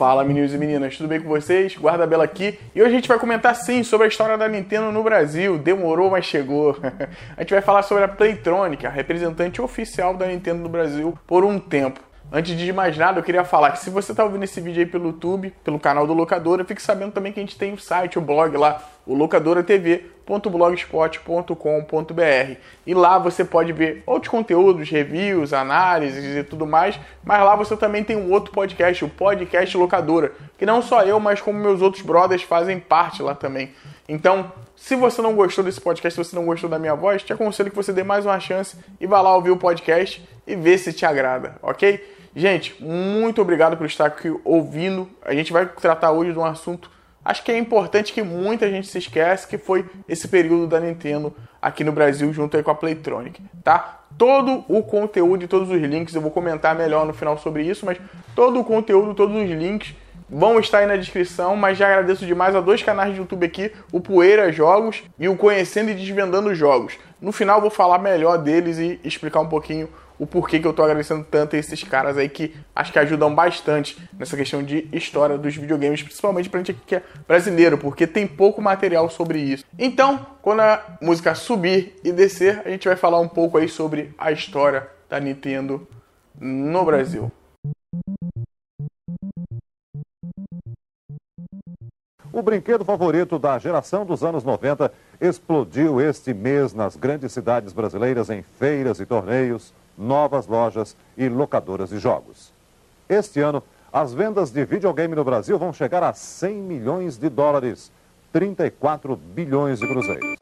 Fala meninos e meninas, tudo bem com vocês? Guarda Bela aqui e hoje a gente vai comentar sim sobre a história da Nintendo no Brasil. Demorou, mas chegou. a gente vai falar sobre a Playtronic, a representante oficial da Nintendo no Brasil por um tempo. Antes de mais nada, eu queria falar que se você está ouvindo esse vídeo aí pelo YouTube, pelo canal do Locadora, fique sabendo também que a gente tem o site, o blog lá, o locadoratv.blogspot.com.br. E lá você pode ver outros conteúdos, reviews, análises e tudo mais. Mas lá você também tem um outro podcast, o Podcast Locadora, que não só eu, mas como meus outros brothers fazem parte lá também. Então, se você não gostou desse podcast, se você não gostou da minha voz, te aconselho que você dê mais uma chance e vá lá ouvir o podcast e ver se te agrada, ok? Gente, muito obrigado por estar aqui ouvindo. A gente vai tratar hoje de um assunto, acho que é importante que muita gente se esquece, que foi esse período da Nintendo aqui no Brasil junto com a Playtronic, tá? Todo o conteúdo e todos os links, eu vou comentar melhor no final sobre isso, mas todo o conteúdo, todos os links vão estar aí na descrição, mas já agradeço demais a dois canais de YouTube aqui, o Poeira Jogos e o Conhecendo e Desvendando Jogos. No final vou falar melhor deles e explicar um pouquinho o porquê que eu tô agradecendo tanto a esses caras aí que acho que ajudam bastante nessa questão de história dos videogames, principalmente pra gente que é brasileiro, porque tem pouco material sobre isso. Então, quando a música subir e descer, a gente vai falar um pouco aí sobre a história da Nintendo no Brasil. O brinquedo favorito da geração dos anos 90 explodiu este mês nas grandes cidades brasileiras em feiras e torneios novas lojas e locadoras de jogos. Este ano, as vendas de videogame no Brasil vão chegar a 100 milhões de dólares, 34 bilhões de cruzeiros.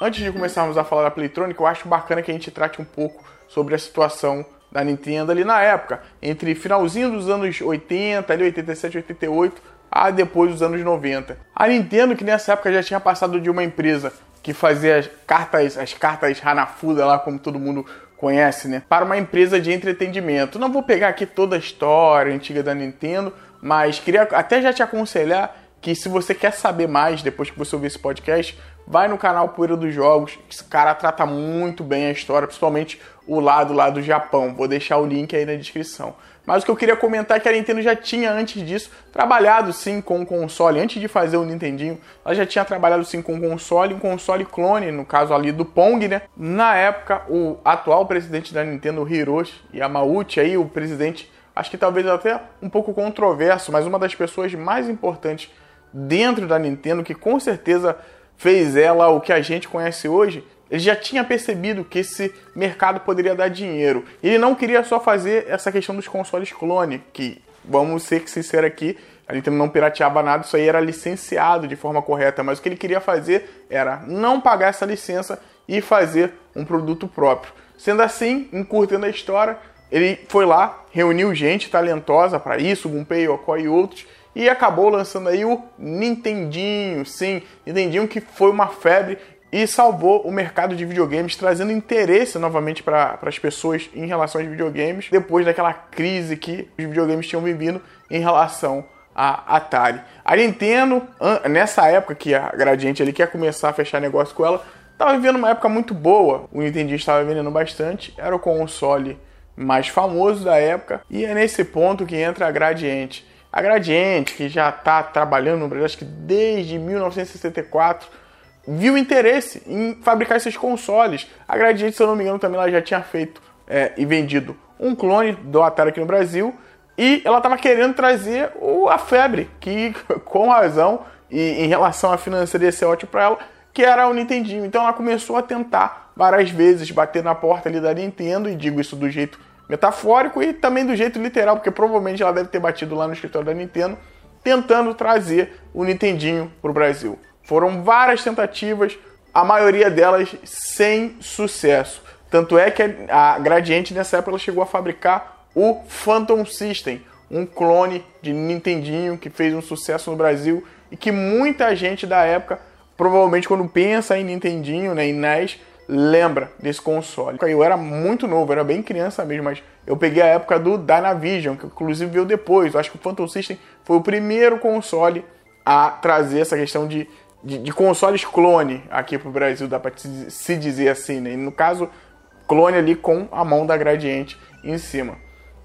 Antes de começarmos a falar da Playtronic, eu acho bacana que a gente trate um pouco sobre a situação da Nintendo ali na época, entre finalzinho dos anos 80, ali 87, 88, a depois dos anos 90. A Nintendo, que nessa época já tinha passado de uma empresa que fazia as cartas, as cartas Hanafuda lá, como todo mundo conhece, né? Para uma empresa de entretenimento. Não vou pegar aqui toda a história antiga da Nintendo, mas queria até já te aconselhar que se você quer saber mais depois que você ouvir esse podcast, vai no canal Poeira dos Jogos. Esse cara trata muito bem a história, principalmente o lado lá do Japão. Vou deixar o link aí na descrição. Mas o que eu queria comentar é que a Nintendo já tinha antes disso trabalhado sim com o console, antes de fazer o Nintendinho, ela já tinha trabalhado sim com o console, um console clone, no caso ali do Pong, né? Na época, o atual presidente da Nintendo, Hiroshi Yamauchi, aí o presidente, acho que talvez até um pouco controverso, mas uma das pessoas mais importantes dentro da Nintendo, que com certeza fez ela o que a gente conhece hoje, ele já tinha percebido que esse mercado poderia dar dinheiro. Ele não queria só fazer essa questão dos consoles clone, que, vamos ser sinceros aqui, a Nintendo não pirateava nada, isso aí era licenciado de forma correta, mas o que ele queria fazer era não pagar essa licença e fazer um produto próprio. Sendo assim, encurtando a história, ele foi lá, reuniu gente talentosa para isso, Gunpei, Yokoi e outros, e acabou lançando aí o Nintendinho, sim, Nintendinho que foi uma febre e salvou o mercado de videogames, trazendo interesse novamente para as pessoas em relação aos videogames, depois daquela crise que os videogames tinham vivido em relação a Atari. A Nintendo, nessa época que a Gradiente ali quer começar a fechar negócio com ela, estava vivendo uma época muito boa. O Nintendo estava vendendo bastante, era o console mais famoso da época, e é nesse ponto que entra a Gradiente. A Gradiente, que já está trabalhando no Brasil, acho que desde 1964, viu interesse em fabricar esses consoles. A Gradiente, se eu não me engano, também ela já tinha feito é, e vendido um clone do Atari aqui no Brasil. E ela estava querendo trazer o, a febre, que com razão e em relação à financeira ia ser ótimo para ela, que era o Nintendinho. Então ela começou a tentar várias vezes bater na porta ali da Nintendo, e digo isso do jeito metafórico e também do jeito literal, porque provavelmente ela deve ter batido lá no escritório da Nintendo, tentando trazer o Nintendinho para o Brasil. Foram várias tentativas, a maioria delas sem sucesso. Tanto é que a Gradiente nessa época ela chegou a fabricar o Phantom System, um clone de Nintendinho que fez um sucesso no Brasil e que muita gente da época, provavelmente quando pensa em Nintendinho, né, em NES, lembra desse console. Eu era muito novo, era bem criança mesmo, mas eu peguei a época do Dynavision, que inclusive veio depois. Eu acho que o Phantom System foi o primeiro console a trazer essa questão de de, de consoles clone aqui pro Brasil, dá para se dizer assim, né? E no caso, clone ali com a mão da Gradiente em cima.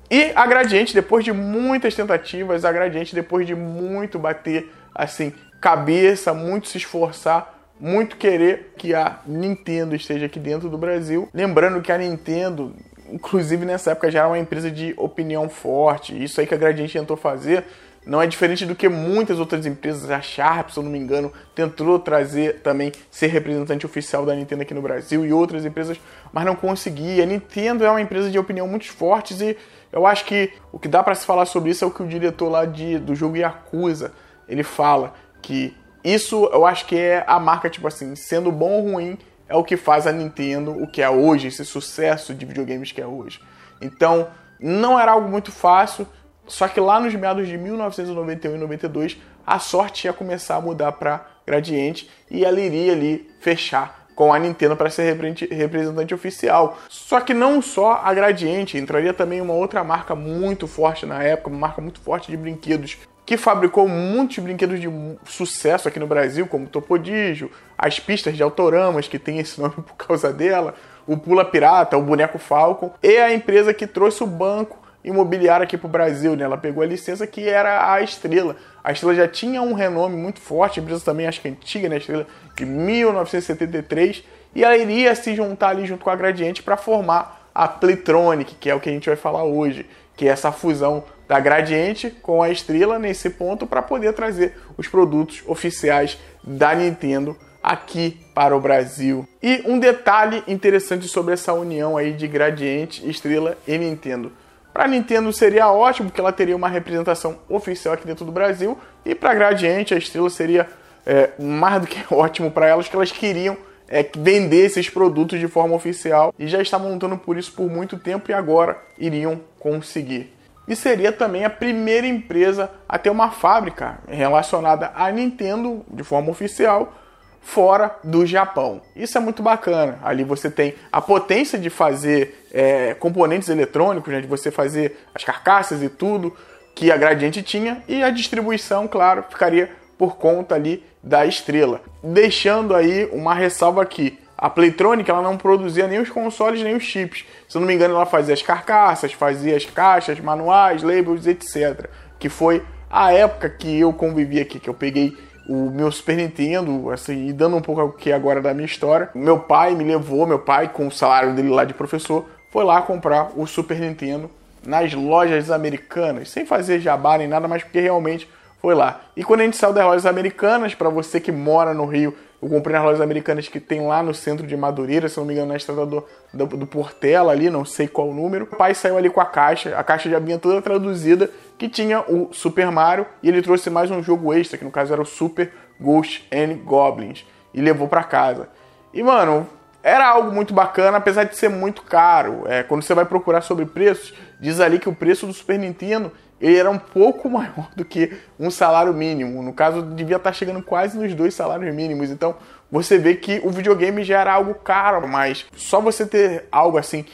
E a Gradiente, depois de muitas tentativas, a Gradiente, depois de muito bater assim, cabeça, muito se esforçar, muito querer que a Nintendo esteja aqui dentro do Brasil. Lembrando que a Nintendo, inclusive nessa época, já era uma empresa de opinião forte. Isso aí que a Gradiente tentou fazer não é diferente do que muitas outras empresas, a Sharp, se eu não me engano, tentou trazer também ser representante oficial da Nintendo aqui no Brasil e outras empresas, mas não conseguia. A Nintendo é uma empresa de opinião muito forte e eu acho que o que dá para se falar sobre isso é o que o diretor lá de, do jogo Yakuza ele fala que isso eu acho que é a marca, tipo assim, sendo bom ou ruim, é o que faz a Nintendo o que é hoje, esse sucesso de videogames que é hoje. Então, não era algo muito fácil, só que lá nos meados de 1991 e 92, a sorte ia começar a mudar para Gradiente e ela iria ali fechar com a Nintendo para ser representante oficial. Só que não só a Gradiente, entraria também uma outra marca muito forte na época, uma marca muito forte de brinquedos que fabricou muitos brinquedos de sucesso aqui no Brasil, como Topodígio, as pistas de Autoramas, que tem esse nome por causa dela, o Pula Pirata, o Boneco Falcon, e a empresa que trouxe o banco imobiliário aqui para o Brasil. Né? Ela pegou a licença que era a Estrela. A Estrela já tinha um renome muito forte, a empresa também acho que é antiga, né? Estrela de 1973, e ela iria se juntar ali junto com a Gradiente para formar a Playtronic, que é o que a gente vai falar hoje, que é essa fusão da Gradiente com a Estrela nesse ponto para poder trazer os produtos oficiais da Nintendo aqui para o Brasil. E um detalhe interessante sobre essa união aí de Gradiente, Estrela e Nintendo. Para Nintendo seria ótimo porque ela teria uma representação oficial aqui dentro do Brasil e para Gradiente a Estrela seria é, mais do que ótimo para elas que elas queriam é, vender esses produtos de forma oficial e já estavam lutando por isso por muito tempo e agora iriam conseguir e seria também a primeira empresa a ter uma fábrica relacionada à Nintendo de forma oficial fora do Japão. Isso é muito bacana. Ali você tem a potência de fazer é, componentes eletrônicos, né, de você fazer as carcaças e tudo que a Gradiente tinha e a distribuição, claro, ficaria por conta ali da Estrela. Deixando aí uma ressalva aqui. A Playtronic ela não produzia nem os consoles nem os chips. Se eu não me engano, ela fazia as carcaças, fazia as caixas, manuais, labels, etc. Que foi a época que eu convivi aqui, que eu peguei o meu Super Nintendo, assim, e dando um pouco aqui agora da minha história. Meu pai me levou, meu pai, com o salário dele lá de professor, foi lá comprar o Super Nintendo nas lojas americanas, sem fazer jabá nem nada, mas porque realmente foi lá. E quando a gente saiu das lojas americanas, para você que mora no Rio eu comprei nas lojas americanas que tem lá no centro de Madureira, se não me engano, na estrada do, do, do Portela ali, não sei qual o número. O pai saiu ali com a caixa, a caixa já vinha toda traduzida, que tinha o Super Mario e ele trouxe mais um jogo extra, que no caso era o Super Ghost and Goblins, e levou para casa. E mano, era algo muito bacana, apesar de ser muito caro. É, quando você vai procurar sobre preços, diz ali que o preço do Super Nintendo ele era um pouco maior do que um salário mínimo. No caso, devia estar chegando quase nos dois salários mínimos. Então, você vê que o videogame já era algo caro, mas só você ter algo assim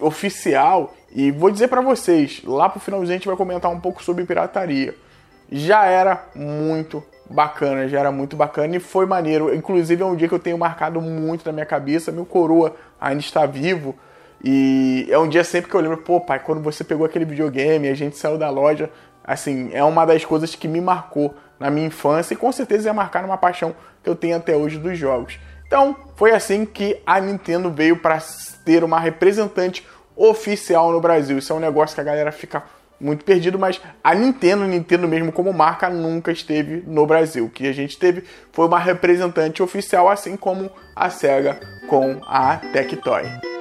oficial. E vou dizer para vocês, lá pro finalzinho a gente vai comentar um pouco sobre pirataria. Já era muito bacana, já era muito bacana e foi maneiro. Inclusive é um dia que eu tenho marcado muito na minha cabeça. Meu coroa ainda está vivo e é um dia sempre que eu lembro, pô, pai, quando você pegou aquele videogame, a gente saiu da loja, assim, é uma das coisas que me marcou na minha infância e com certeza ia marcar numa paixão que eu tenho até hoje dos jogos. Então, foi assim que a Nintendo veio para ter uma representante oficial no Brasil. Isso é um negócio que a galera fica muito perdido, mas a Nintendo, Nintendo mesmo como marca, nunca esteve no Brasil. O que a gente teve foi uma representante oficial, assim como a SEGA com a Tectoy.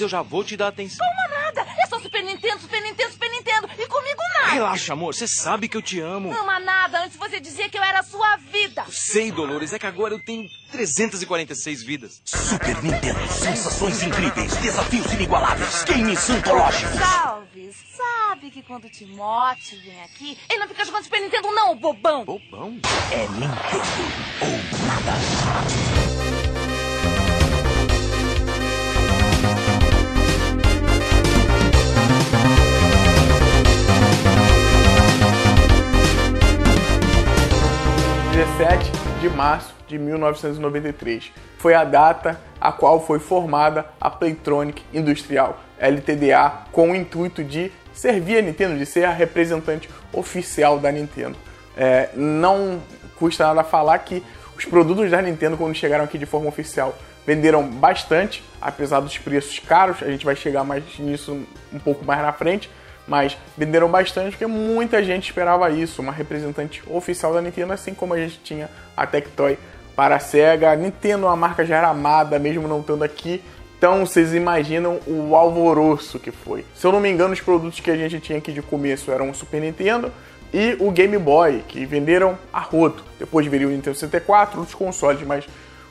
Eu já vou te dar atenção. Toma nada! É só Super Nintendo, Super Nintendo, Super Nintendo. E comigo nada. Relaxa, amor. Você sabe que eu te amo. Ama nada. Antes você dizia que eu era a sua vida. Sei, Dolores. É que agora eu tenho 346 vidas. Super Nintendo. Sensações incríveis. Desafios inigualáveis. Games antológicos. Salve. Sabe que quando o Timote vem aqui, ele não fica jogando Super Nintendo não, bobão. Bobão? É Nintendo ou nada. Março de 1993. Foi a data a qual foi formada a Playtronic Industrial, LTDA, com o intuito de servir a Nintendo, de ser a representante oficial da Nintendo. É, não custa nada falar que os produtos da Nintendo, quando chegaram aqui de forma oficial, venderam bastante, apesar dos preços caros. A gente vai chegar mais nisso um pouco mais na frente, mas venderam bastante porque muita gente esperava isso, uma representante oficial da Nintendo, assim como a gente tinha a Tectoy para a Sega. A Nintendo, a marca já era amada, mesmo não estando aqui. Então vocês imaginam o alvoroço que foi. Se eu não me engano, os produtos que a gente tinha aqui de começo eram o Super Nintendo, e o Game Boy, que venderam a roto. Depois viria o Nintendo 64, outros consoles, mas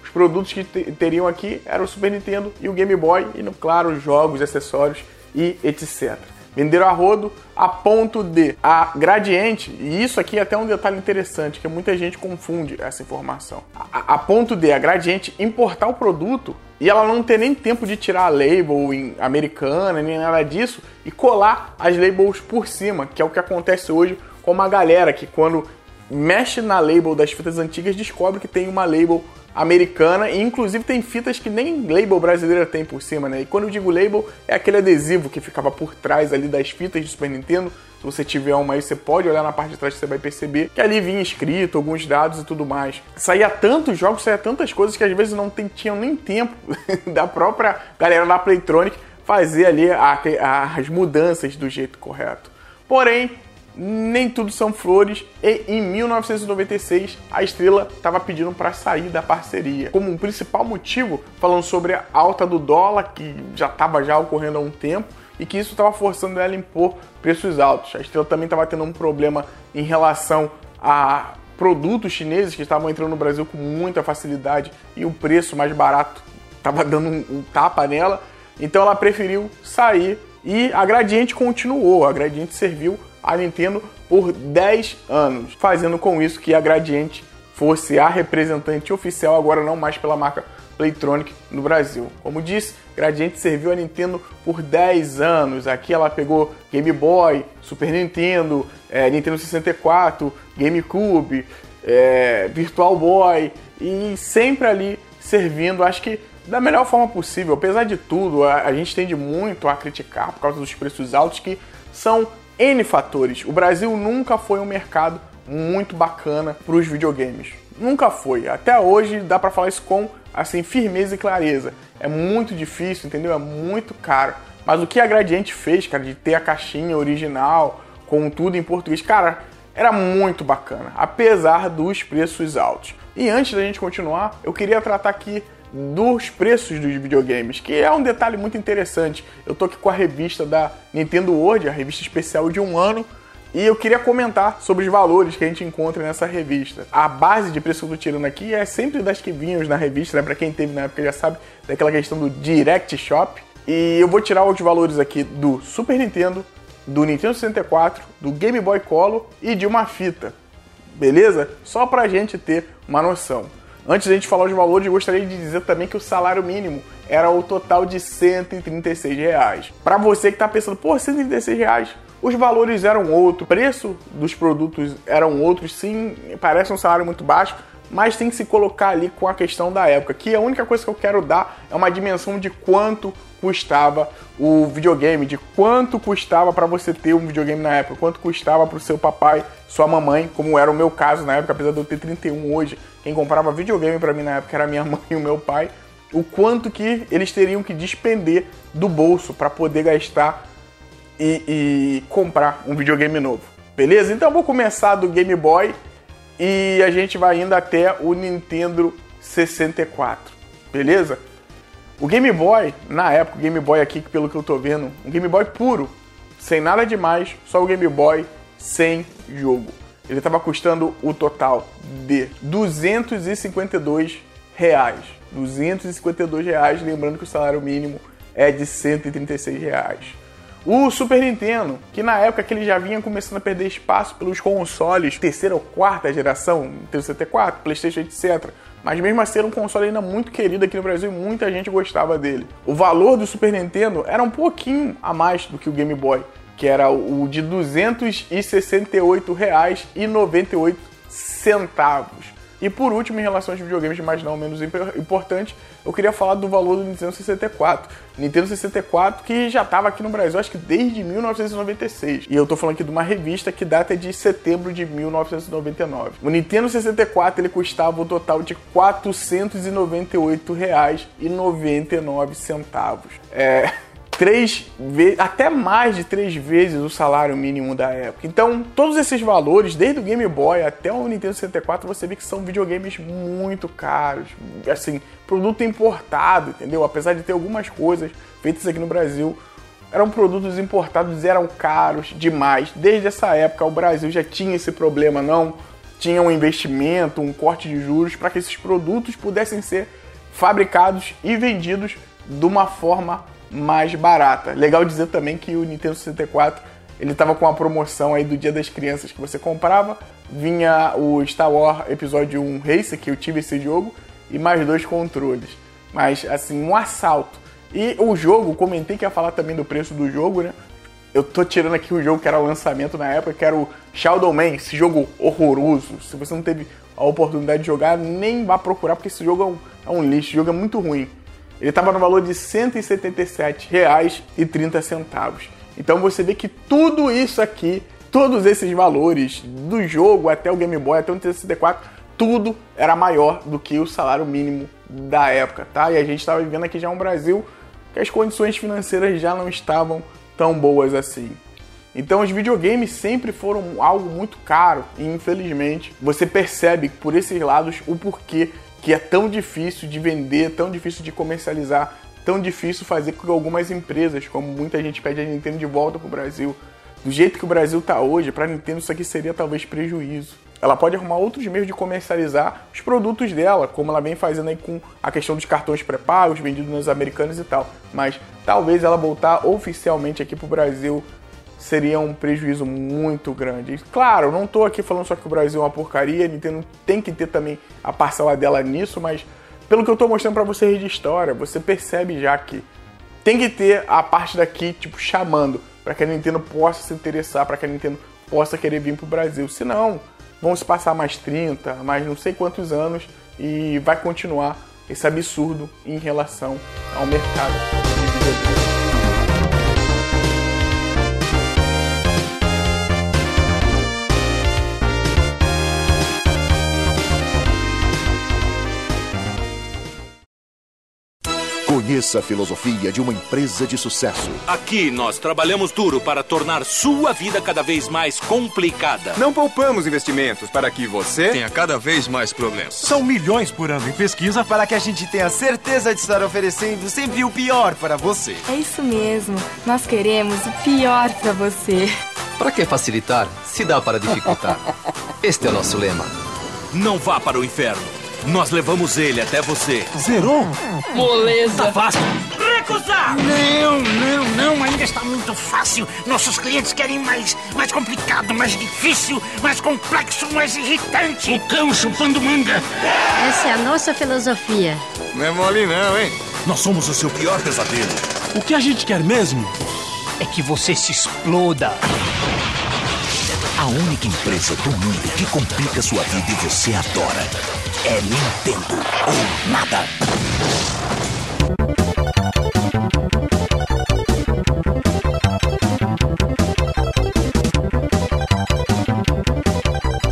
os produtos que teriam aqui eram o Super Nintendo e o Game Boy, e, claro, jogos, acessórios e etc. Venderam a rodo a ponto de a Gradiente, e isso aqui é até um detalhe interessante, que muita gente confunde essa informação, a, a ponto de a Gradiente importar o produto e ela não ter nem tempo de tirar a label americana, nem nada disso, e colar as labels por cima, que é o que acontece hoje com uma galera que quando mexe na label das fitas antigas descobre que tem uma label americana e inclusive tem fitas que nem label brasileira tem por cima, né? E quando eu digo label é aquele adesivo que ficava por trás ali das fitas de Super Nintendo. Se você tiver uma aí, você pode olhar na parte de trás que você vai perceber que ali vinha escrito alguns dados e tudo mais. Saía tantos jogos, saía tantas coisas que às vezes não tinham nem tempo da própria galera da Playtronic fazer ali a, a, as mudanças do jeito correto. Porém, nem tudo são flores e em 1996 a Estrela estava pedindo para sair da parceria. Como um principal motivo, falando sobre a alta do dólar que já estava já ocorrendo há um tempo e que isso estava forçando ela a impor preços altos. A Estrela também estava tendo um problema em relação a produtos chineses que estavam entrando no Brasil com muita facilidade e o preço mais barato estava dando um tapa nela. Então ela preferiu sair e a Gradiente continuou. A Gradiente serviu a Nintendo por 10 anos, fazendo com isso que a Gradiente fosse a representante oficial, agora não mais pela marca Playtronic no Brasil. Como disse, Gradiente serviu a Nintendo por 10 anos. Aqui ela pegou Game Boy, Super Nintendo, é, Nintendo 64, GameCube, é, Virtual Boy e sempre ali servindo, acho que da melhor forma possível. Apesar de tudo, a, a gente tende muito a criticar por causa dos preços altos que são N fatores. O Brasil nunca foi um mercado muito bacana para os videogames. Nunca foi. Até hoje dá para falar isso com assim firmeza e clareza. É muito difícil, entendeu? É muito caro. Mas o que a Gradiente fez, cara, de ter a caixinha original com tudo em português, cara, era muito bacana, apesar dos preços altos. E antes da gente continuar, eu queria tratar aqui dos preços dos videogames, que é um detalhe muito interessante. Eu tô aqui com a revista da Nintendo World, a revista especial de um ano, e eu queria comentar sobre os valores que a gente encontra nessa revista. A base de preço que eu tô tirando aqui é sempre das que vinham na revista, né? Pra quem teve na época já sabe daquela questão do Direct Shop. E eu vou tirar os valores aqui do Super Nintendo, do Nintendo 64, do Game Boy Color e de uma fita. Beleza? Só pra gente ter uma noção. Antes de a gente falar os valores, gostaria de dizer também que o salário mínimo era o total de 136 reais. Para você que está pensando, pô, 136 reais, os valores eram outros, o preço dos produtos eram outros, sim, parece um salário muito baixo, mas tem que se colocar ali com a questão da época, que a única coisa que eu quero dar é uma dimensão de quanto custava o videogame, de quanto custava para você ter um videogame na época, quanto custava para o seu papai, sua mamãe, como era o meu caso na época, apesar de eu ter 31 hoje, quem comprava videogame para mim na época era minha mãe e o meu pai, o quanto que eles teriam que despender do bolso para poder gastar e, e, comprar um videogame novo. Beleza? Então vou começar do Game Boy e a gente vai indo até o Nintendo 64. Beleza? O Game Boy, na época, o Game Boy aqui, pelo que eu tô vendo, um Game Boy puro, sem nada demais, só o Game Boy sem jogo. Ele estava custando o total de 252 reais. 252 reais, lembrando que o salário mínimo é de 136 reais. O Super Nintendo, que na época que ele já vinha começando a perder espaço pelos consoles terceira ou quarta geração, Nintendo 64, PlayStation, etc. Mas mesmo assim era um console ainda muito querido aqui no Brasil e muita gente gostava dele. O valor do Super Nintendo era um pouquinho a mais do que o Game Boy, que era o de R$ 268,98. E por último, em relação aos videogames, mas não menos importante, eu queria falar do valor do Nintendo 64. Nintendo 64 que já estava aqui no Brasil, acho que desde 1996. E eu tô falando aqui de uma revista que data de setembro de 1999. O Nintendo 64 ele custava o total de R$ 498,99. É, três vezes, até mais de três vezes o salário mínimo da época. Então, todos esses valores, desde o Game Boy até o Nintendo 64, você vê que são videogames muito caros. Assim, produto importado, entendeu? Apesar de ter algumas coisas feitas aqui no Brasil, eram produtos importados eram caros demais. Desde essa época, o Brasil já tinha esse problema, não tinha um investimento, um corte de juros para que esses produtos pudessem ser fabricados e vendidos de uma forma mais barata. Legal dizer também que o Nintendo 64 ele estava com uma promoção aí do Dia das Crianças que você comprava, vinha o Star Wars Episódio 1 Racer, que eu tive esse jogo, e mais dois controles. Mas assim, um assalto. E o jogo, comentei que ia falar também do preço do jogo, né? Eu tô tirando aqui o jogo que era lançamento na época, que era o Shadow Man, esse jogo horroroso. Se você não teve a oportunidade de jogar, nem vá procurar, porque esse jogo é um, é um lixo, esse jogo é muito ruim. Ele estava no valor de R$ 177,30. Então você vê que tudo isso aqui, todos esses valores, do jogo até o Game Boy, até o Nintendo 64, tudo era maior do que o salário mínimo da época, tá? E a gente estava vivendo aqui já um Brasil que as condições financeiras já não estavam tão boas assim. Então os videogames sempre foram algo muito caro e infelizmente você percebe por esses lados o porquê que é tão difícil de vender, tão difícil de comercializar, tão difícil fazer com que algumas empresas, como muita gente pede a Nintendo de volta para o Brasil, do jeito que o Brasil está hoje, para a Nintendo isso aqui seria talvez prejuízo. Ela pode arrumar outros meios de comercializar os produtos dela, como ela vem fazendo aí com a questão dos cartões pré-pagos vendidos nos americanos e tal. Mas talvez ela voltar oficialmente aqui para o Brasil seria um prejuízo muito grande. Claro, não estou aqui falando só que o Brasil é uma porcaria, a Nintendo tem que ter também a parcela dela nisso, mas pelo que eu estou mostrando para vocês de história, você percebe já que tem que ter a parte daqui, tipo, chamando, para que a Nintendo possa se interessar, para que a Nintendo possa querer vir para o Brasil. Senão, vão se passar mais 30, mais não sei quantos anos e vai continuar esse absurdo em relação ao mercado Conheça a filosofia de uma empresa de sucesso. Aqui nós trabalhamos duro para tornar sua vida cada vez mais complicada. Não poupamos investimentos para que você tenha cada vez mais problemas. São milhões por ano em pesquisa para que a gente tenha certeza de estar oferecendo sempre o pior para você. É isso mesmo. Nós queremos o pior para você. Para que facilitar, se dá para dificultar. Este é o nosso lema. Não vá para o inferno. Nós levamos ele até você. Zerou? Moleza. Tá fácil. Recusar! Não, não, não. Ainda está muito fácil. Nossos clientes querem mais, mais complicado, mais difícil, mais complexo, mais irritante. O cão chupando manga. Essa é a nossa filosofia. Não é mole não, hein? Nós somos o seu pior pesadelo. O que a gente quer mesmo é que você se exploda. A única empresa do mundo que complica sua vida e você adora é Nintendo ou nada.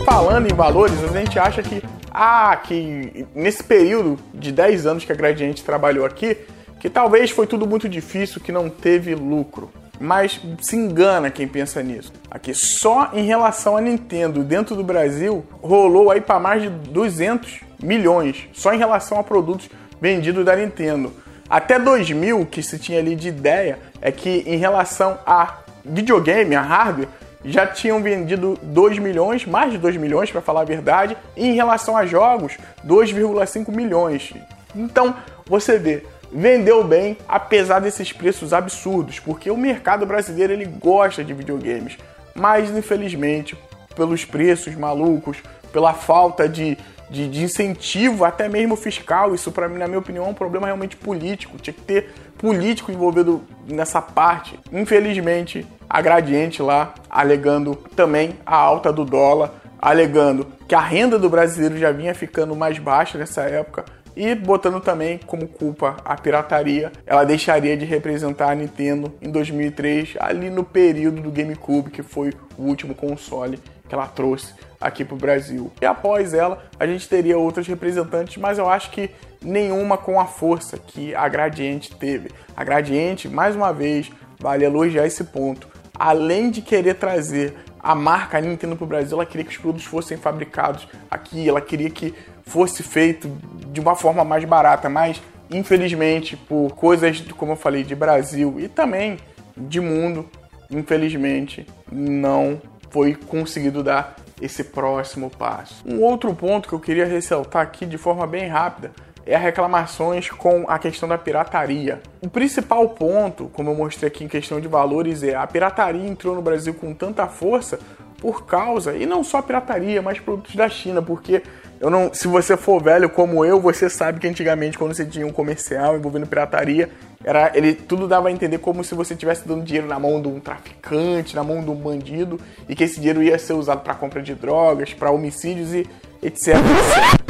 Falando em valores, a gente acha que, ah, que nesse período de 10 anos que a Gradiente trabalhou aqui, que talvez foi tudo muito difícil, que não teve lucro. Mas se engana quem pensa nisso. Aqui só em relação a Nintendo dentro do Brasil rolou aí para mais de 200 milhões só em relação a produtos vendidos da Nintendo. Até 2000 que se tinha ali de ideia é que em relação a videogame, a hardware, já tinham vendido 2 milhões, mais de 2 milhões para falar a verdade, e em relação a jogos, 2,5 milhões. Então, você vê, vendeu bem, apesar desses preços absurdos, porque o mercado brasileiro ele gosta de videogames, mas infelizmente, pelos preços malucos, pela falta de, de, de incentivo, até mesmo fiscal, isso para mim, na minha opinião, é um problema realmente político. Tinha que ter político envolvido nessa parte. Infelizmente, a Gradiente lá alegando também a alta do dólar, alegando que a renda do brasileiro já vinha ficando mais baixa nessa época e botando também como culpa a pirataria, ela deixaria de representar a Nintendo em 2003, ali no período do GameCube, que foi o último console que ela trouxe aqui para o Brasil. E após ela, a gente teria outros representantes, mas eu acho que nenhuma com a força que a Gradiente teve. A Gradiente, mais uma vez, vale elogiar esse ponto. Além de querer trazer a marca Nintendo para o Brasil, ela queria que os produtos fossem fabricados aqui, ela queria que fosse feito de uma forma mais barata, mas infelizmente por coisas, como eu falei, de Brasil e também de mundo, infelizmente não foi conseguido dar esse próximo passo. Um outro ponto que eu queria ressaltar aqui de forma bem rápida é as reclamações com a questão da pirataria. O principal ponto, como eu mostrei aqui em questão de valores, é a pirataria entrou no Brasil com tanta força por causa, e não só pirataria, mas produtos da China, porque eu não, se você for velho como eu, você sabe que antigamente quando você tinha um comercial envolvendo pirataria, era ele tudo dava a entender como se você estivesse dando dinheiro na mão de um traficante, na mão de um bandido e que esse dinheiro ia ser usado para compra de drogas, para homicídios e etc, etc.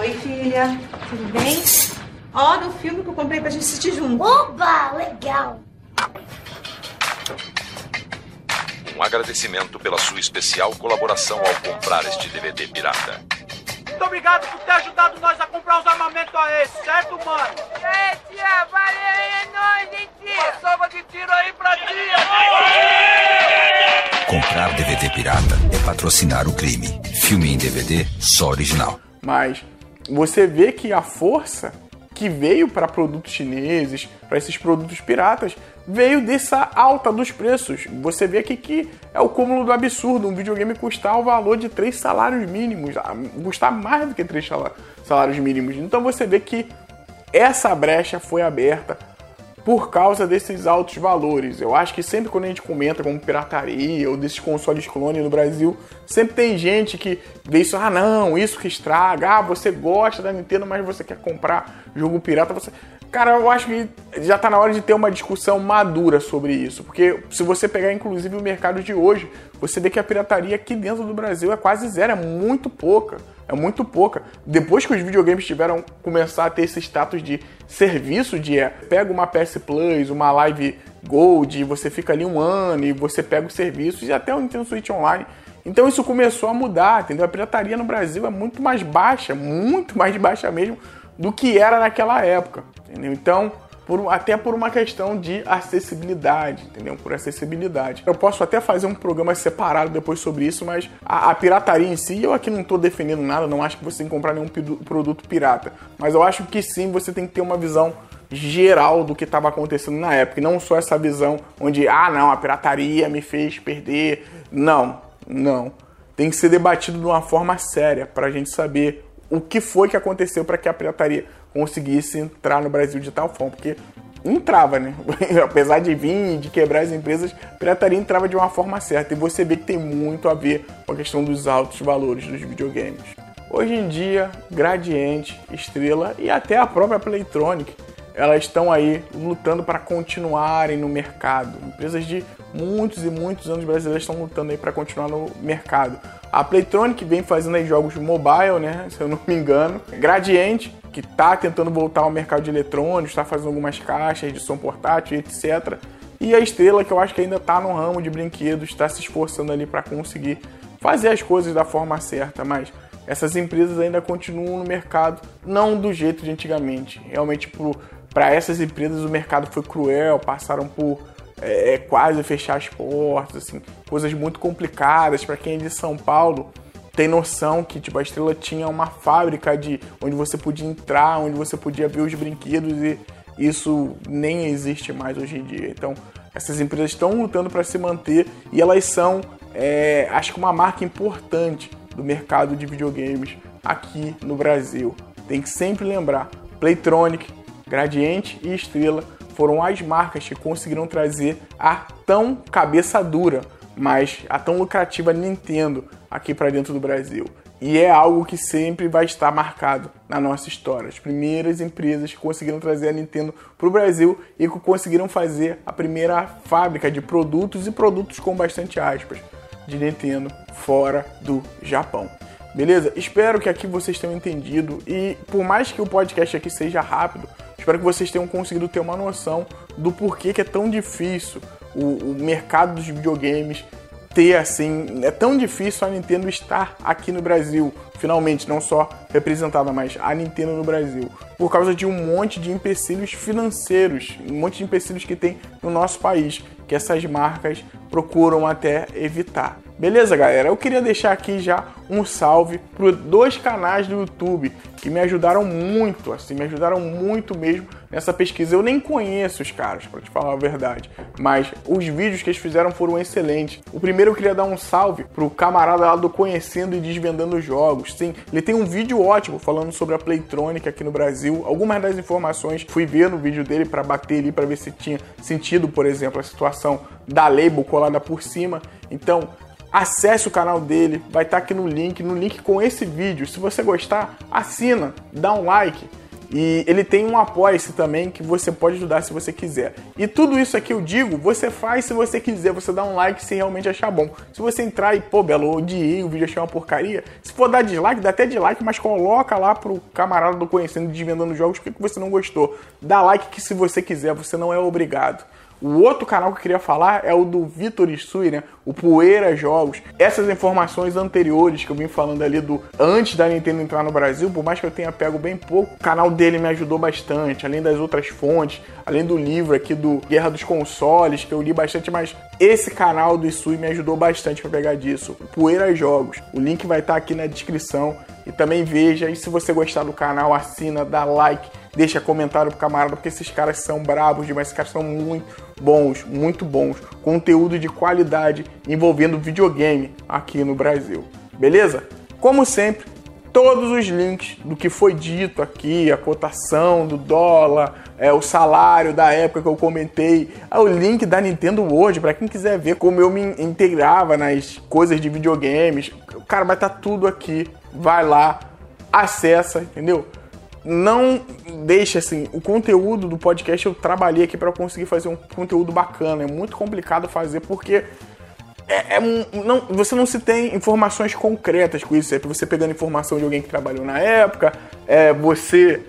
Oi, filha. Tudo bem? Olha o filme que eu comprei pra gente assistir junto. Oba, legal. Um agradecimento pela sua especial colaboração ao comprar este DVD pirata. Muito obrigado por ter ajudado nós a comprar os armamentos a esse, certo, mano? É, tia, valeu, é nóis, hein, tia? Passava de tiro aí pra tia! Comprar DVD pirata é patrocinar o crime. Filme em DVD, só original. Mas você vê que a força que veio para produtos chineses, para esses produtos piratas, veio dessa alta dos preços. Você vê aqui que é o cúmulo do absurdo, um videogame custar o valor de três salários mínimos, custar mais do que três salários mínimos. Então você vê que essa brecha foi aberta por causa desses altos valores. Eu acho que sempre quando a gente comenta como pirataria ou desses consoles clone no Brasil, sempre tem gente que vê isso, ah não, isso que estraga, ah, você gosta da Nintendo, mas você quer comprar jogo pirata, você... Cara, eu acho que já tá na hora de ter uma discussão madura sobre isso, porque se você pegar inclusive o mercado de hoje, você vê que a pirataria aqui dentro do Brasil é quase zero, é muito pouca. É muito pouca. Depois que os videogames tiveram começar a ter esse status de serviço de é, pega uma PS Plus, uma Live Gold, você fica ali um ano e você pega os serviços e até o Nintendo Switch Online. Então isso começou a mudar, entendeu? A pirataria no Brasil é muito mais baixa, muito mais baixa mesmo do que era naquela época, entendeu? Então, por, até por uma questão de acessibilidade, entendeu? Por acessibilidade. Eu posso até fazer um programa separado depois sobre isso, mas a, a pirataria em si, eu aqui não estou defendendo nada, não acho que você tem que comprar nenhum produto pirata. Mas eu acho que sim, você tem que ter uma visão geral do que estava acontecendo na época, e não só essa visão onde, ah, não, a pirataria me fez perder. Não, não. Tem que ser debatido de uma forma séria para a gente saber o que foi que aconteceu para que a pirataria conseguisse entrar no Brasil de tal forma, porque entrava, né? Apesar de vir de quebrar as empresas, pirataria entrava de uma forma certa. E você vê que tem muito a ver com a questão dos altos valores dos videogames. Hoje em dia, Gradiente, Estrela e até a própria Playtronic, elas estão aí lutando para continuarem no mercado. Empresas de muitos e muitos anos brasileiras estão lutando aí para continuar no mercado. A Playtronic vem fazendo aí jogos mobile, né? Se eu não me engano. Gradiente que está tentando voltar ao mercado de eletrônicos, está fazendo algumas caixas de som portátil, etc. E a Estrela, que eu acho que ainda está no ramo de brinquedos, está se esforçando ali para conseguir fazer as coisas da forma certa, mas essas empresas ainda continuam no mercado não do jeito de antigamente. Realmente, para essas empresas, o mercado foi cruel, passaram por é, quase fechar as portas, assim, coisas muito complicadas para quem é de São Paulo tem noção que tipo, a Estrela tinha uma fábrica de onde você podia entrar, onde você podia ver os brinquedos e isso nem existe mais hoje em dia. Então, essas empresas estão lutando para se manter e elas são, é, acho que, uma marca importante do mercado de videogames aqui no Brasil. Tem que sempre lembrar: Playtronic, Gradiente e Estrela foram as marcas que conseguiram trazer a tão cabeça dura, mas a tão lucrativa Nintendo aqui para dentro do Brasil. E é algo que sempre vai estar marcado na nossa história. As primeiras empresas que conseguiram trazer a Nintendo para o Brasil e que conseguiram fazer a primeira fábrica de produtos e produtos com bastante aspas. de Nintendo fora do Japão. Beleza? Espero que aqui vocês tenham entendido e por mais que o podcast aqui seja rápido, espero que vocês tenham conseguido ter uma noção do porquê que é tão difícil o, o mercado dos videogames ter assim. É tão difícil a Nintendo estar aqui no Brasil, finalmente, não só representada, mas a Nintendo no Brasil, por causa de um monte de empecilhos financeiros, um monte de empecilhos que tem no nosso país, que essas marcas procuram até evitar. Beleza, galera? Eu queria deixar aqui já um salve para dois canais do YouTube que me ajudaram muito, assim, me ajudaram muito mesmo nessa pesquisa. Eu nem conheço os caras, para te falar a verdade, mas os vídeos que eles fizeram foram excelentes. O primeiro eu queria dar um salve pro camarada lá do Conhecendo e Desvendando Jogos. Sim, ele tem um vídeo ótimo falando sobre a Playtronic aqui no Brasil. Algumas das informações fui ver no vídeo dele para bater ali para ver se tinha sentido, por exemplo, a situação da label colada por cima. Então, acesse o canal dele, vai estar aqui no link, no link com esse vídeo. Se você gostar, assina, dá um like. E ele tem um apoia-se também que você pode ajudar se você quiser. E tudo isso aqui eu digo, você faz se você quiser, você dá um like se realmente achar bom. Se você entrar e, pô, Belo, odiei, o vídeo achei uma porcaria. Se for dar dislike, dá até dislike, mas coloca lá pro camarada do Conhecendo Desvendando Jogos o que você não gostou. Dá like que se você quiser, você não é obrigado. O outro canal que eu queria falar é o do Vitor Isui, né? O Poeira Jogos. Essas informações anteriores que eu vim falando ali do antes da Nintendo entrar no Brasil, por mais que eu tenha pego bem pouco, o canal dele me ajudou bastante, além das outras fontes, além do livro aqui do Guerra dos Consoles, que eu li bastante, mas esse canal do Isui me ajudou bastante para pegar disso. Poeira Jogos. O link vai estar aqui na descrição e também veja. E se você gostar do canal, assina, dá like deixa comentário pro camarada, porque esses caras são bravos demais, esses caras são muito bons, muito bons. Conteúdo de qualidade envolvendo videogame aqui no Brasil. Beleza? Como sempre, todos os links do que foi dito aqui, a cotação do dólar, é, o salário da época que eu comentei, é o link da Nintendo World para quem quiser ver como eu me integrava nas coisas de videogames. Cara vai estar tá tudo aqui. Vai lá, acessa, entendeu? não deixe assim, o conteúdo do podcast eu trabalhei aqui para conseguir fazer um conteúdo bacana. É muito complicado fazer porque é, é, não, você não se tem informações concretas com isso. É você pegando informação de alguém que trabalhou na época, é você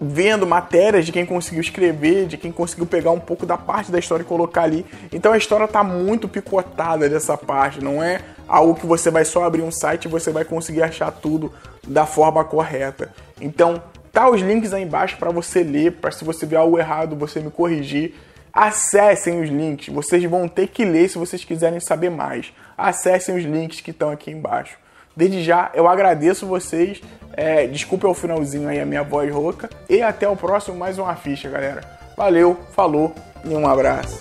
vendo matérias de quem conseguiu escrever, de quem conseguiu pegar um pouco da parte da história e colocar ali. Então a história está muito picotada dessa parte, não é algo que você vai só abrir um site e você vai conseguir achar tudo da forma correta. Então, tá os links aí embaixo para você ler, para se você ver algo errado, você me corrigir. Acessem os links, vocês vão ter que ler se vocês quiserem saber mais. Acessem os links que estão aqui embaixo. Desde já, eu agradeço vocês. É, desculpa o finalzinho aí a minha voz rouca. E até o próximo mais uma ficha, galera. Valeu, falou e um abraço.